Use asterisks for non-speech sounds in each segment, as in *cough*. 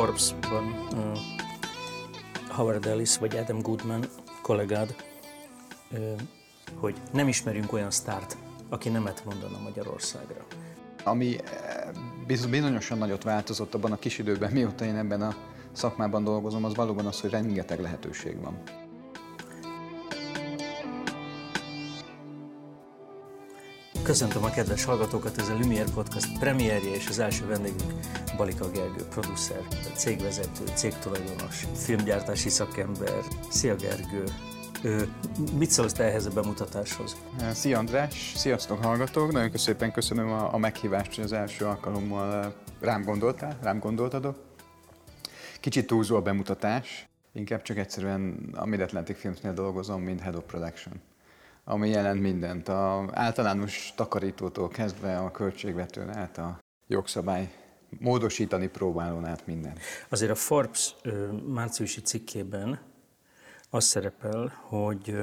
Forbes-ban Howard Ellis vagy Adam Goodman kollégád, hogy nem ismerünk olyan sztárt, aki nemet mondana Magyarországra. Ami bizonyosan nagyot változott abban a kis időben, mióta én ebben a szakmában dolgozom, az valóban az, hogy rengeteg lehetőség van. Köszöntöm a kedves hallgatókat, ez a Lumière Podcast premierje és az első vendégünk Balika Gergő, producer, cégvezető, cégtulajdonos, filmgyártási szakember. Szia Gergő! Mit szólsz te ehhez a bemutatáshoz? Szia András, sziasztok hallgatók! Nagyon szépen köszönöm a, a meghívást, hogy az első alkalommal rám gondoltál, rám gondoltad. Kicsit túlzó a bemutatás, inkább csak egyszerűen a Mid-Atlantic Filmsnél dolgozom, mint Head of Production ami jelent mindent, a általános takarítótól kezdve a költségvetőn át a jogszabály módosítani próbálón át minden. Azért a Forbes márciusi cikkében az szerepel, hogy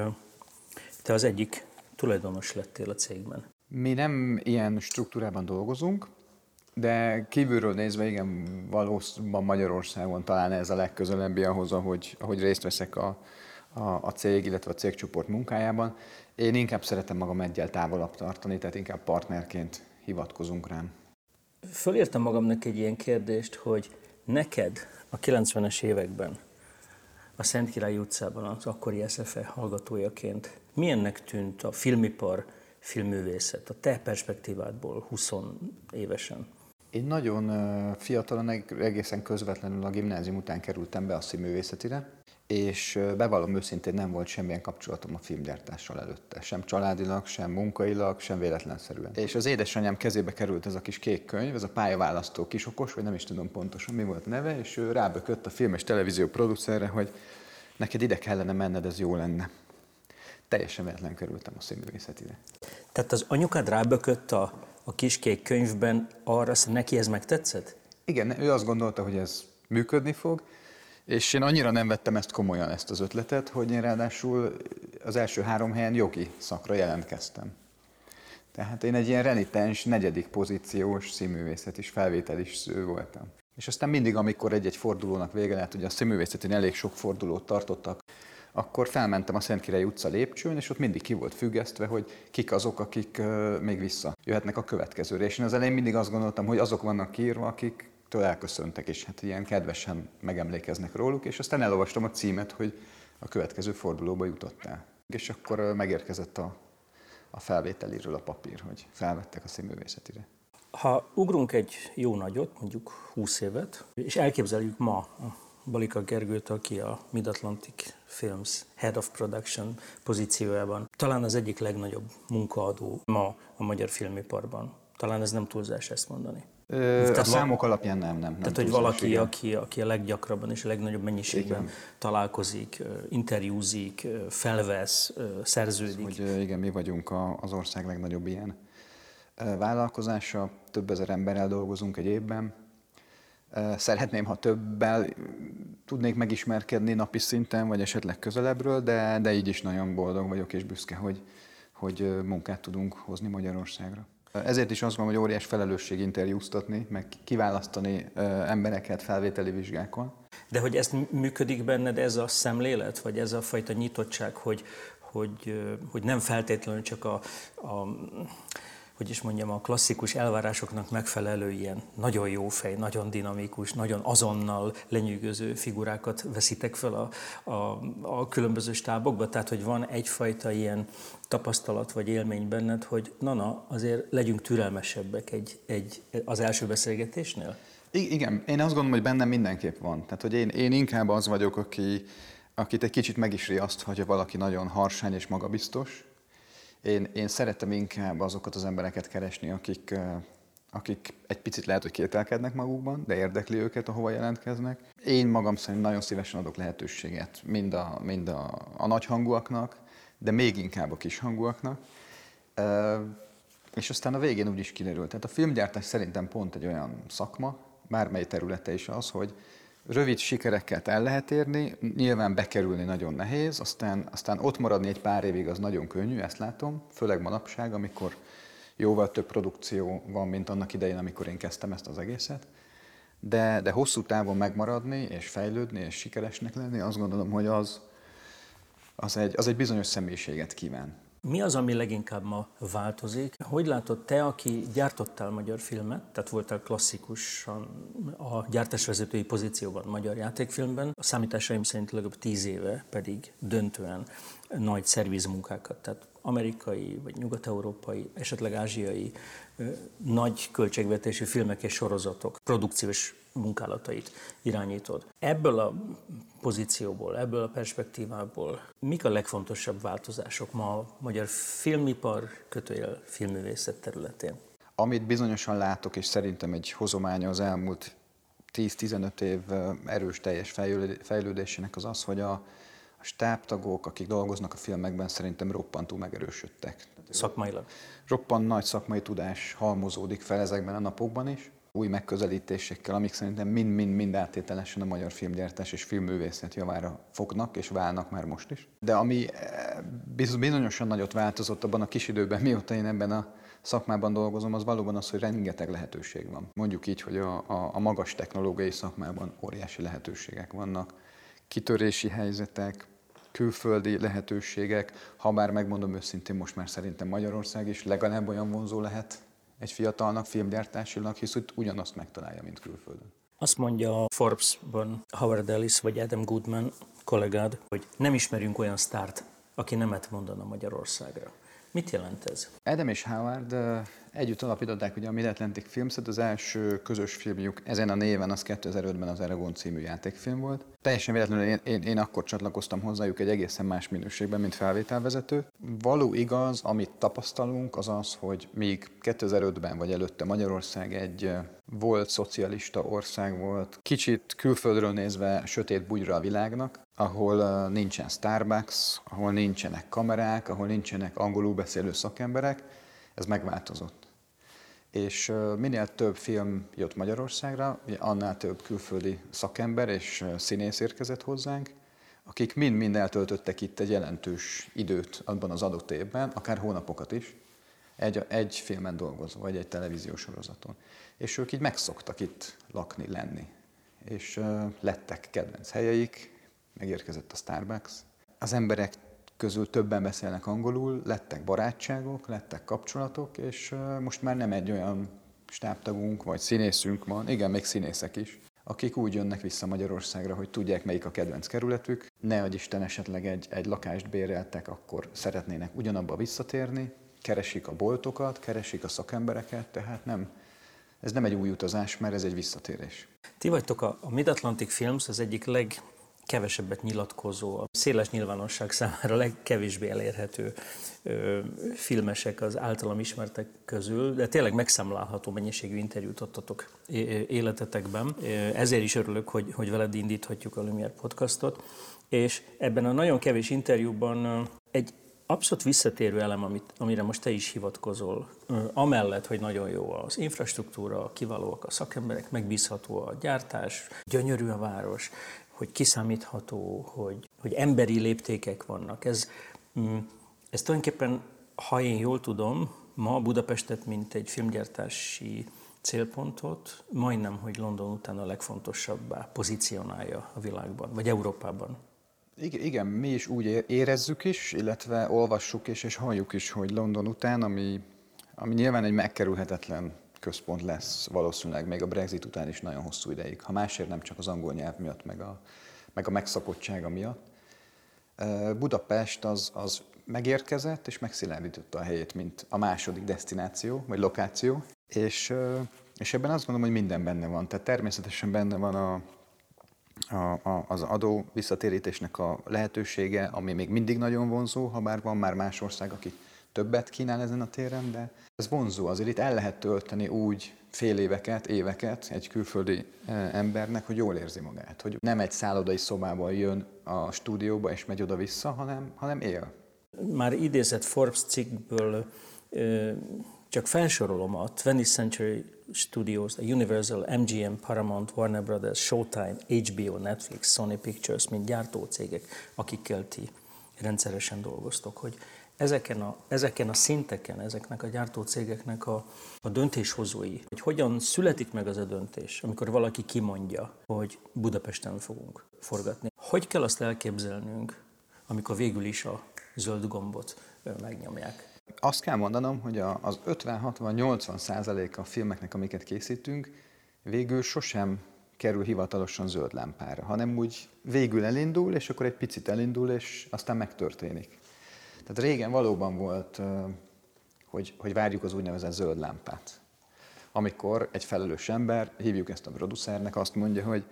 te az egyik tulajdonos lettél a cégben. Mi nem ilyen struktúrában dolgozunk, de kívülről nézve igen, valószínűleg Magyarországon talán ez a legközelebbi ahhoz, ahogy, ahogy részt veszek a, a, a cég, illetve a cégcsoport munkájában. Én inkább szeretem magam egyel távolabb tartani, tehát inkább partnerként hivatkozunk rám. Fölírtam magamnak egy ilyen kérdést, hogy neked a 90-es években a Szent Király utcában az akkori SFE hallgatójaként milyennek tűnt a filmipar, filmművészet a te perspektívádból 20 évesen? Én nagyon fiatalon, egészen közvetlenül a gimnázium után kerültem be a színművészetire, és bevallom őszintén nem volt semmilyen kapcsolatom a filmgyártással előtte, sem családilag, sem munkailag, sem véletlenszerűen. És az édesanyám kezébe került ez a kis kék könyv, ez a pályaválasztó kisokos, vagy nem is tudom pontosan mi volt neve, és ő rábökött a film és televízió producerre, hogy neked ide kellene menned, ez jó lenne. Teljesen véletlen kerültem a színművészetire. Tehát az anyukád rábökött a, a kis kék könyvben arra, hogy neki ez megtetszett? Igen, ő azt gondolta, hogy ez működni fog, és én annyira nem vettem ezt komolyan, ezt az ötletet, hogy én ráadásul az első három helyen jogi szakra jelentkeztem. Tehát én egy ilyen renitens, negyedik pozíciós színművészet is, felvétel is voltam. És aztán mindig, amikor egy-egy fordulónak vége lett, ugye a színművészetén elég sok fordulót tartottak, akkor felmentem a Szentkirályi utca lépcsőn, és ott mindig ki volt függesztve, hogy kik azok, akik még vissza jöhetnek a következőre. És én az elején mindig azt gondoltam, hogy azok vannak kiírva, akik től elköszöntek, és hát ilyen kedvesen megemlékeznek róluk, és aztán elolvastam a címet, hogy a következő fordulóba jutottál. És akkor megérkezett a, a felvételiről a papír, hogy felvettek a színművészetire. Ha ugrunk egy jó nagyot, mondjuk 20 évet, és elképzeljük ma a Balika Gergőt, aki a Mid-Atlantic Films Head of Production pozíciójában, talán az egyik legnagyobb munkaadó ma a magyar filmiparban. Talán ez nem túlzás ezt mondani. Ö, tehát a számok alapján nem, nem. nem tehát, hogy valaki, aki, aki a leggyakrabban és a legnagyobb mennyiségben igen. találkozik, interjúzik, felvesz, szerződik. Hogy igen, mi vagyunk az ország legnagyobb ilyen vállalkozása, több ezer emberrel dolgozunk egy évben. Szeretném, ha többel tudnék megismerkedni napi szinten, vagy esetleg közelebbről, de, de így is nagyon boldog vagyok és büszke, hogy, hogy munkát tudunk hozni Magyarországra. Ezért is azt gondolom, hogy óriás felelősség interjúztatni, meg kiválasztani embereket felvételi vizsgákon. De hogy ezt működik benned ez a szemlélet, vagy ez a fajta nyitottság, hogy, hogy, hogy nem feltétlenül csak a, a hogy is mondjam, a klasszikus elvárásoknak megfelelő ilyen nagyon jó fej, nagyon dinamikus, nagyon azonnal lenyűgöző figurákat veszitek fel a, a, a különböző stábokba, tehát hogy van egyfajta ilyen tapasztalat vagy élmény benned, hogy na-na, azért legyünk türelmesebbek egy, egy, az első beszélgetésnél? I- igen, én azt gondolom, hogy bennem mindenképp van. Tehát, hogy én, én inkább az vagyok, aki, akit egy kicsit meg is riaszt, hogyha valaki nagyon harsány és magabiztos, én, én szeretem inkább azokat az embereket keresni, akik, akik egy picit lehet, hogy kételkednek magukban, de érdekli őket, ahova jelentkeznek. Én magam szerint nagyon szívesen adok lehetőséget mind a, mind a, a nagyhangúaknak, de még inkább a kishangúaknak. És aztán a végén úgy is kiderült. Tehát a filmgyártás szerintem pont egy olyan szakma, bármely területe is az, hogy rövid sikereket el lehet érni, nyilván bekerülni nagyon nehéz, aztán, aztán ott maradni egy pár évig az nagyon könnyű, ezt látom, főleg manapság, amikor jóval több produkció van, mint annak idején, amikor én kezdtem ezt az egészet. de, de hosszú távon megmaradni, és fejlődni, és sikeresnek lenni, azt gondolom, hogy az, az, egy, az egy bizonyos személyiséget kíván. Mi az, ami leginkább ma változik? Hogy látod te, aki gyártottál magyar filmet, tehát voltál klasszikusan a gyártásvezetői pozícióban magyar játékfilmben, a számításaim szerint legalább tíz éve pedig döntően nagy szervizmunkákat, tehát amerikai, vagy nyugat-európai, esetleg ázsiai nagy költségvetésű filmek és sorozatok produkciós munkálatait irányítod. Ebből a pozícióból, ebből a perspektívából mik a legfontosabb változások ma a magyar filmipar kötőjel filmművészet területén? Amit bizonyosan látok, és szerintem egy hozománya az elmúlt 10-15 év erős teljes fejlődésének az az, hogy a, a stábtagok, akik dolgoznak a filmekben, szerintem roppantú megerősödtek. Szakmailag? Roppant nagy szakmai tudás halmozódik fel ezekben a napokban is új megközelítésekkel, amik szerintem mind-mind-mind áttételesen a magyar filmgyártás és filmművészet javára fognak és válnak már most is. De ami eh, bizonyosan nagyot változott abban a kis időben, mióta én ebben a szakmában dolgozom, az valóban az, hogy rengeteg lehetőség van. Mondjuk így, hogy a, a, a magas technológiai szakmában óriási lehetőségek vannak, kitörési helyzetek, külföldi lehetőségek, ha bár megmondom őszintén, most már szerintem Magyarország is legalább olyan vonzó lehet egy fiatalnak filmgyártásilag, hisz hogy ugyanazt megtalálja, mint külföldön. Azt mondja a Forbes-ban Howard Ellis vagy Adam Goodman kollégád, hogy nem ismerünk olyan sztárt, aki nemet mondana Magyarországra. Mit jelent ez? Adam és Howard együtt alapították ugye a Mid-Atlantic Filmset, az első közös filmjük ezen a néven az 2005-ben az Aragon című játékfilm volt. Teljesen véletlenül én, én, én akkor csatlakoztam hozzájuk egy egészen más minőségben, mint felvételvezető. Való igaz, amit tapasztalunk, az az, hogy míg 2005-ben vagy előtte Magyarország egy volt szocialista ország volt, kicsit külföldről nézve sötét bugyra a világnak, ahol nincsen Starbucks, ahol nincsenek kamerák, ahol nincsenek angolul beszélő szakemberek, ez megváltozott. És minél több film jött Magyarországra, annál több külföldi szakember és színész érkezett hozzánk, akik mind-mind eltöltöttek itt egy jelentős időt abban az adott évben, akár hónapokat is, egy, egy filmen dolgozva, vagy egy televíziós sorozaton. És ők így megszoktak itt lakni, lenni. És uh, lettek kedvenc helyeik, megérkezett a Starbucks. Az emberek közül többen beszélnek angolul, lettek barátságok, lettek kapcsolatok, és most már nem egy olyan stábtagunk vagy színészünk van, igen, még színészek is, akik úgy jönnek vissza Magyarországra, hogy tudják, melyik a kedvenc kerületük. Ne adj Isten esetleg egy, egy lakást béreltek, akkor szeretnének ugyanabba visszatérni, keresik a boltokat, keresik a szakembereket, tehát nem, ez nem egy új utazás, mert ez egy visszatérés. Ti vagytok a, Mid-Atlantic Films az egyik leg kevesebbet nyilatkozó, a széles nyilvánosság számára legkevésbé elérhető filmesek az általam ismertek közül, de tényleg megszámlálható mennyiségű interjút adtatok életetekben. Ezért is örülök, hogy, hogy veled indíthatjuk a Lumière podcastot. És ebben a nagyon kevés interjúban egy abszolút visszatérő elem, amit, amire most te is hivatkozol, amellett, hogy nagyon jó az infrastruktúra, kiválóak a szakemberek, megbízható a gyártás, gyönyörű a város, hogy kiszámítható, hogy, hogy emberi léptékek vannak. Ez, mm, ez tulajdonképpen, ha én jól tudom, ma Budapestet, mint egy filmgyártási célpontot, majdnem, hogy London után a legfontosabbá pozícionálja a világban, vagy Európában. Igen, mi is úgy érezzük is, illetve olvassuk is, és halljuk is, hogy London után, ami, ami nyilván egy megkerülhetetlen központ lesz valószínűleg még a Brexit után is nagyon hosszú ideig, ha másért nem csak az angol nyelv miatt, meg a, meg a megszakottsága miatt. Budapest az, az megérkezett és megszilárdította a helyét, mint a második destináció, vagy lokáció, és, és ebben azt gondolom, hogy minden benne van. Tehát természetesen benne van a, a, a, az adó visszatérítésnek a lehetősége, ami még mindig nagyon vonzó, ha bár van már más ország, aki többet kínál ezen a téren, de ez vonzó, azért itt el lehet tölteni úgy fél éveket, éveket egy külföldi e, embernek, hogy jól érzi magát, hogy nem egy szállodai szobában jön a stúdióba és megy oda-vissza, hanem, hanem él. Már idézett Forbes cikkből csak felsorolom a 20th Century Studios, a Universal, MGM, Paramount, Warner Brothers, Showtime, HBO, Netflix, Sony Pictures, mint gyártócégek, akikkel ti rendszeresen dolgoztok, hogy ezeken a, ezeken a szinteken, ezeknek a gyártócégeknek a, a döntéshozói, hogy hogyan születik meg az a döntés, amikor valaki kimondja, hogy Budapesten fogunk forgatni. Hogy kell azt elképzelnünk, amikor végül is a zöld gombot megnyomják? Azt kell mondanom, hogy az 50-60-80 százalék a filmeknek, amiket készítünk, végül sosem kerül hivatalosan zöld lámpára, hanem úgy végül elindul, és akkor egy picit elindul, és aztán megtörténik. Tehát régen valóban volt, hogy, hogy várjuk az úgynevezett zöld lámpát. Amikor egy felelős ember, hívjuk ezt a producernek, azt mondja, hogy,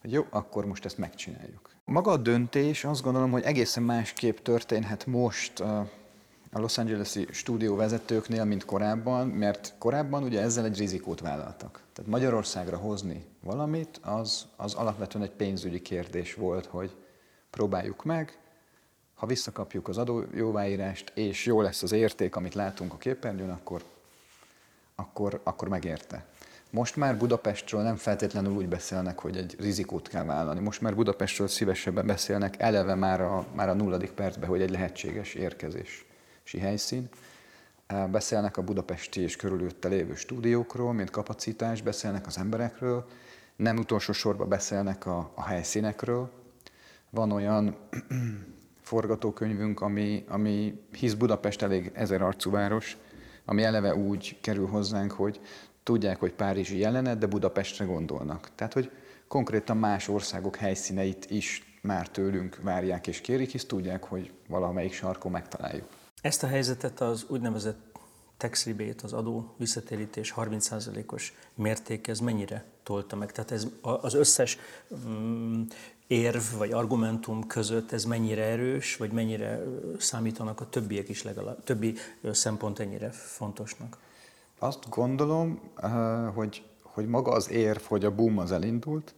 hogy jó, akkor most ezt megcsináljuk. Maga a döntés azt gondolom, hogy egészen másképp történhet most a Los Angeles-i stúdió vezetőknél, mint korábban, mert korábban ugye ezzel egy rizikót vállaltak. Tehát Magyarországra hozni valamit, az, az alapvetően egy pénzügyi kérdés volt, hogy próbáljuk meg, ha visszakapjuk az adójóváírást, és jó lesz az érték, amit látunk a képernyőn, akkor, akkor, akkor megérte. Most már Budapestről nem feltétlenül úgy beszélnek, hogy egy rizikót kell vállalni. Most már Budapestről szívesebben beszélnek eleve már a, már a nulladik percben, hogy egy lehetséges érkezési helyszín. Beszélnek a budapesti és körülötte lévő stúdiókról, mint kapacitás, beszélnek az emberekről, nem utolsó sorban beszélnek a, a helyszínekről. Van olyan forgatókönyvünk, ami, ami hisz Budapest elég ezer arcú város, ami eleve úgy kerül hozzánk, hogy tudják, hogy Párizsi jelenet, de Budapestre gondolnak. Tehát, hogy konkrétan más országok helyszíneit is már tőlünk várják és kérik, hisz tudják, hogy valamelyik sarkon megtaláljuk. Ezt a helyzetet az úgynevezett tax rebate, az adó visszatérítés 30%-os mérték, ez mennyire tolta meg? Tehát ez az összes mm, érv vagy argumentum között ez mennyire erős, vagy mennyire számítanak a többiek is legalább, többi szempont ennyire fontosnak? Azt gondolom, hogy, hogy maga az érv, hogy a boom az elindult,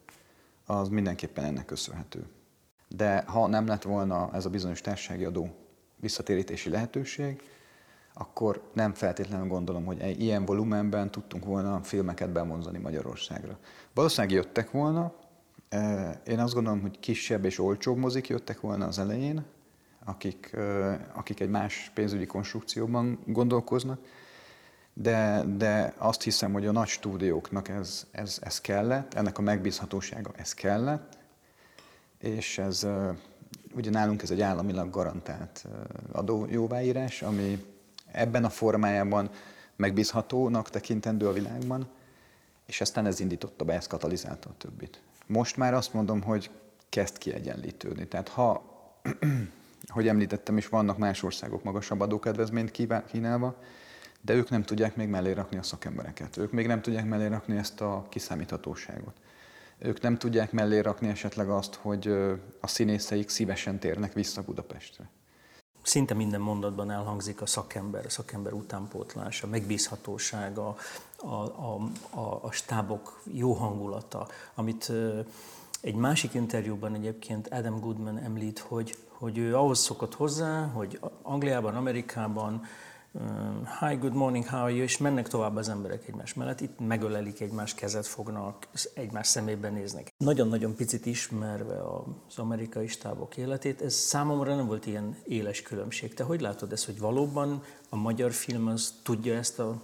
az mindenképpen ennek köszönhető. De ha nem lett volna ez a bizonyos társasági adó visszatérítési lehetőség, akkor nem feltétlenül gondolom, hogy ilyen volumenben tudtunk volna filmeket bemondani Magyarországra. Valószínűleg jöttek volna, én azt gondolom, hogy kisebb és olcsóbb mozik jöttek volna az elején, akik, akik egy más pénzügyi konstrukcióban gondolkoznak, de, de azt hiszem, hogy a nagy stúdióknak ez, ez, ez kellett, ennek a megbízhatósága ez kellett, és ez ugye nálunk ez egy államilag garantált adójóváírás, ami ebben a formájában megbízhatónak tekintendő a világban, és aztán ez indította be, ez katalizálta a többit. Most már azt mondom, hogy kezd kiegyenlítődni. Tehát ha, *clears throat* hogy említettem is, vannak más országok magasabb adókedvezményt kínálva, de ők nem tudják még mellé rakni a szakembereket. Ők még nem tudják mellé rakni ezt a kiszámíthatóságot. Ők nem tudják mellé rakni esetleg azt, hogy a színészeik szívesen térnek vissza Budapestre szinte minden mondatban elhangzik a szakember, a szakember utánpótlás, a megbízhatóság, a, a, a, a, stábok jó hangulata, amit egy másik interjúban egyébként Adam Goodman említ, hogy, hogy ő ahhoz szokott hozzá, hogy Angliában, Amerikában hi, good morning, how are you, és mennek tovább az emberek egymás mellett, itt megölelik egymás kezet, fognak, egymás szemébe néznek. Nagyon-nagyon picit ismerve az amerikai stábok életét, ez számomra nem volt ilyen éles különbség. Te hogy látod ezt, hogy valóban a magyar film az tudja ezt a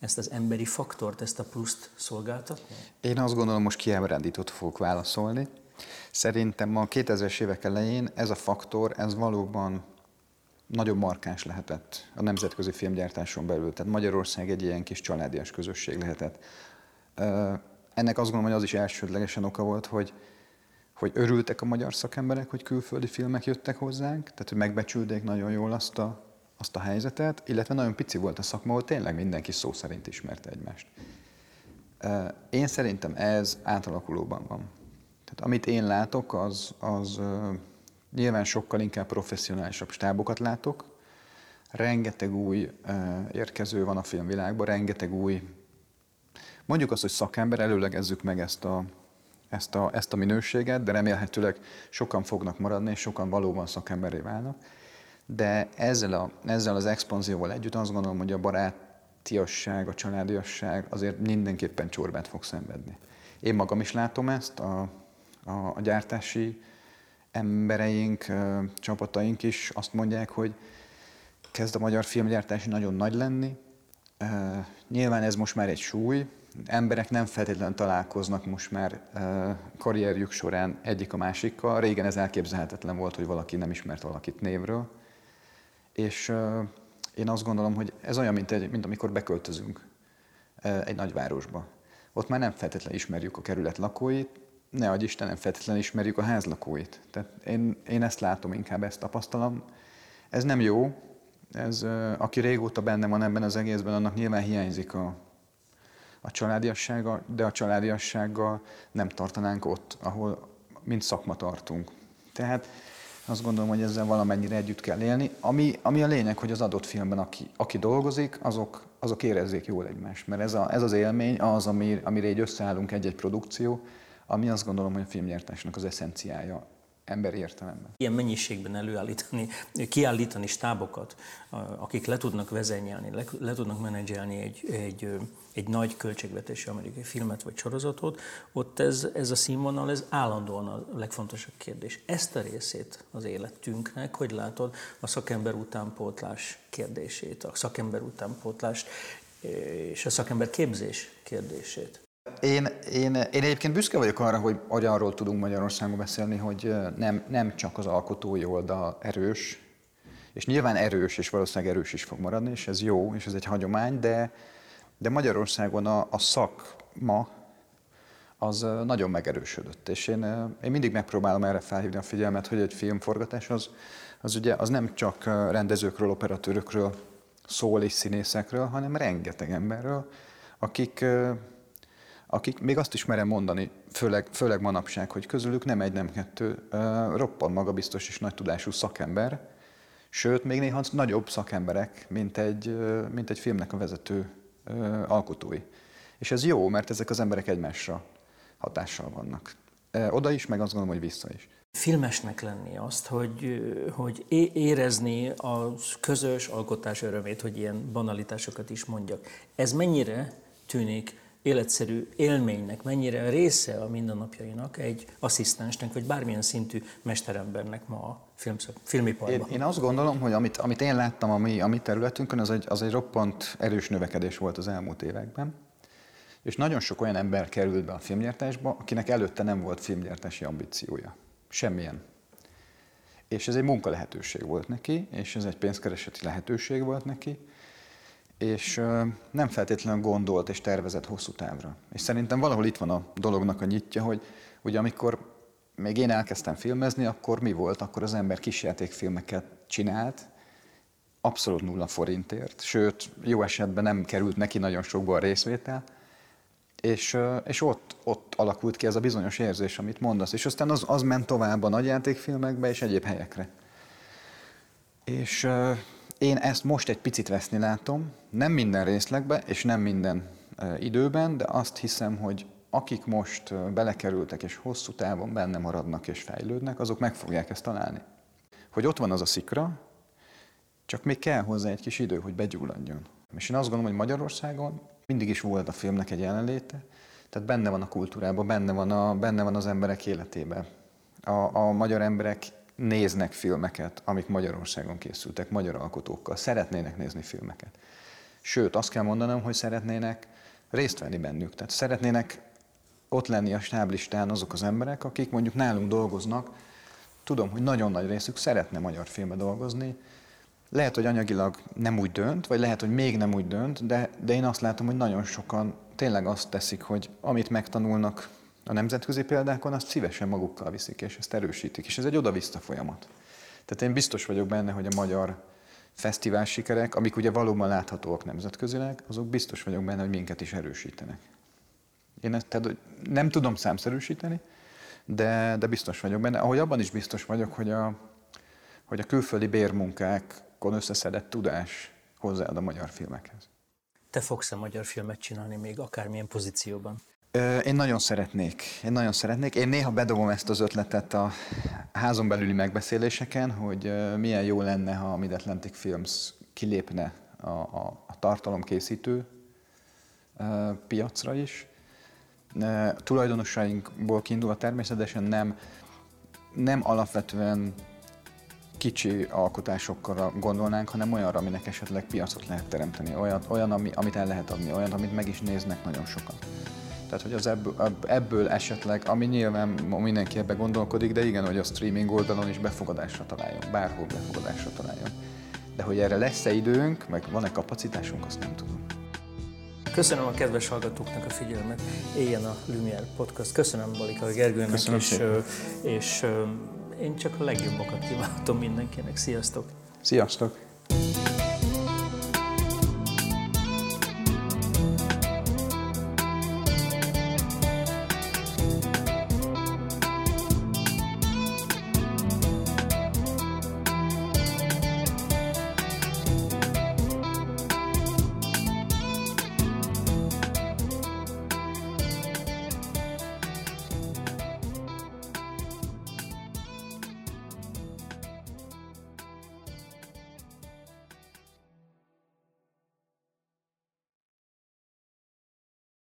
ezt az emberi faktort, ezt a pluszt szolgáltatni? Én azt gondolom, most kiábrándított fogok válaszolni. Szerintem a 2000-es évek elején ez a faktor, ez valóban nagyon markáns lehetett a nemzetközi filmgyártáson belül. Tehát Magyarország egy ilyen kis családias közösség lehetett. Ennek azt gondolom, hogy az is elsődlegesen oka volt, hogy, hogy örültek a magyar szakemberek, hogy külföldi filmek jöttek hozzánk, tehát hogy megbecsülték nagyon jól azt a, azt a helyzetet, illetve nagyon pici volt a szakma, ahol tényleg mindenki szó szerint ismerte egymást. Én szerintem ez átalakulóban van. Tehát amit én látok, az, az Nyilván sokkal inkább professzionálisabb stábokat látok. Rengeteg új érkező van a filmvilágban, rengeteg új, mondjuk azt, hogy szakember, előlegezzük meg ezt a, ezt a, ezt a minőséget, de remélhetőleg sokan fognak maradni, és sokan valóban szakemberé válnak. De ezzel, a, ezzel az expanzióval együtt azt gondolom, hogy a barátiasság, a családiasság azért mindenképpen csorbát fog szenvedni. Én magam is látom ezt a, a, a gyártási embereink, csapataink is azt mondják, hogy kezd a magyar filmgyártás nagyon nagy lenni. Nyilván ez most már egy súly, emberek nem feltétlenül találkoznak most már karrierjük során egyik a másikkal. Régen ez elképzelhetetlen volt, hogy valaki nem ismert valakit névről. És én azt gondolom, hogy ez olyan, mint, egy, mint amikor beköltözünk egy nagyvárosba. Ott már nem feltétlenül ismerjük a kerület lakóit, ne adj Isten, nem feltétlenül ismerjük a ház lakóit. Tehát én, én ezt látom, inkább ezt tapasztalom. Ez nem jó, ez, aki régóta benne van ebben az egészben, annak nyilván hiányzik a, a családiassága, de a családiassággal nem tartanánk ott, ahol mint szakma tartunk. Tehát azt gondolom, hogy ezzel valamennyire együtt kell élni. Ami, ami a lényeg, hogy az adott filmben, aki, aki dolgozik, azok, azok érezzék jól egymást. Mert ez, a, ez az élmény, az, ami, amire így összeállunk egy-egy produkció, ami azt gondolom, hogy a filmgyártásnak az eszenciája emberi értelemben. Ilyen mennyiségben előállítani, kiállítani stábokat, akik le tudnak vezényelni, le, le tudnak menedzselni egy, egy, egy nagy költségvetési amerikai filmet vagy sorozatot, ott ez, ez a színvonal, ez állandóan a legfontosabb kérdés. Ezt a részét az életünknek, hogy látod, a szakember utánpótlás kérdését, a szakember utánpótlás és a szakember képzés kérdését. Én, én, én egyébként büszke vagyok arra, hogy, arról tudunk Magyarországon beszélni, hogy nem, nem csak az alkotói oldal erős, és nyilván erős, és valószínűleg erős is fog maradni, és ez jó, és ez egy hagyomány, de, de Magyarországon a, a szakma az nagyon megerősödött. És én, én mindig megpróbálom erre felhívni a figyelmet, hogy egy filmforgatás az, az ugye az nem csak rendezőkről, operatőrökről szól és színészekről, hanem rengeteg emberről, akik akik még azt is merem mondani, főleg, főleg manapság, hogy közülük nem egy, nem kettő, roppan magabiztos és nagy tudású szakember, sőt, még néha nagyobb szakemberek, mint egy, mint egy filmnek a vezető alkotói. És ez jó, mert ezek az emberek egymásra hatással vannak. Oda is, meg azt gondolom, hogy vissza is. Filmesnek lenni azt, hogy, hogy érezni a közös alkotás örömét, hogy ilyen banalitásokat is mondjak. Ez mennyire tűnik életszerű élménynek, mennyire része a mindennapjainak egy asszisztensnek, vagy bármilyen szintű mesterembernek ma a filmszak, filmiparban. Én, én azt gondolom, hogy amit, amit én láttam a mi, a mi területünkön, az egy, az egy roppant erős növekedés volt az elmúlt években. És nagyon sok olyan ember került be a filmgyártásba, akinek előtte nem volt filmgyártási ambíciója. Semmilyen. És ez egy munka lehetőség volt neki, és ez egy pénzkereseti lehetőség volt neki, és nem feltétlenül gondolt és tervezett hosszú távra. És szerintem valahol itt van a dolognak a nyitja, hogy ugye amikor még én elkezdtem filmezni, akkor mi volt? Akkor az ember kisjátékfilmeket csinált, abszolút nulla forintért, sőt, jó esetben nem került neki nagyon sokba a részvétel, és, és ott, ott alakult ki ez a bizonyos érzés, amit mondasz, és aztán az, az ment tovább a nagyjátékfilmekbe és egyéb helyekre. És én ezt most egy picit veszni látom, nem minden részlegbe és nem minden időben, de azt hiszem, hogy akik most belekerültek és hosszú távon benne maradnak és fejlődnek, azok meg fogják ezt találni. Hogy ott van az a szikra, csak még kell hozzá egy kis idő, hogy begyulladjon. És én azt gondolom, hogy Magyarországon mindig is volt a filmnek egy jelenléte, tehát benne van a kultúrában, benne van, a, benne van az emberek életében. A, a magyar emberek néznek filmeket, amik Magyarországon készültek, magyar alkotókkal, szeretnének nézni filmeket. Sőt, azt kell mondanom, hogy szeretnének részt venni bennük. Tehát szeretnének ott lenni a stáblistán azok az emberek, akik mondjuk nálunk dolgoznak. Tudom, hogy nagyon nagy részük szeretne magyar filmbe dolgozni. Lehet, hogy anyagilag nem úgy dönt, vagy lehet, hogy még nem úgy dönt, de, de én azt látom, hogy nagyon sokan tényleg azt teszik, hogy amit megtanulnak a nemzetközi példákon, azt szívesen magukkal viszik, és ezt erősítik, és ez egy oda-vissza folyamat. Tehát én biztos vagyok benne, hogy a magyar fesztivál sikerek, amik ugye valóban láthatóak nemzetközileg, azok biztos vagyok benne, hogy minket is erősítenek. Én ezt tehát nem tudom számszerűsíteni, de, de biztos vagyok benne. Ahogy abban is biztos vagyok, hogy a, hogy a külföldi bérmunkákon összeszedett tudás hozzáad a magyar filmekhez. Te fogsz-e magyar filmet csinálni még akármilyen pozícióban? Én nagyon szeretnék. Én nagyon szeretnék. Én néha bedobom ezt az ötletet a házon belüli megbeszéléseken, hogy milyen jó lenne, ha a Mid-Atlantic Films kilépne a, a, a tartalomkészítő piacra is. Tulajdonosainkból kiindulva természetesen nem, nem alapvetően kicsi alkotásokkal gondolnánk, hanem olyanra, aminek esetleg piacot lehet teremteni, olyan, olyan ami, amit el lehet adni, olyan, amit meg is néznek nagyon sokan. Tehát, hogy az ebből, ebből esetleg, ami nyilván mindenki ebbe gondolkodik, de igen, hogy a streaming oldalon is befogadásra találjon, bárhol befogadásra találjon. De hogy erre lesz-e időnk, meg van-e kapacitásunk, azt nem tudom. Köszönöm a kedves hallgatóknak a figyelmet. Éljen a Lumière Podcast. Köszönöm Balika Gergőnek, Köszönöm és, szépen. és én csak a legjobbakat kívánhatom mindenkinek. Sziasztok! Sziasztok!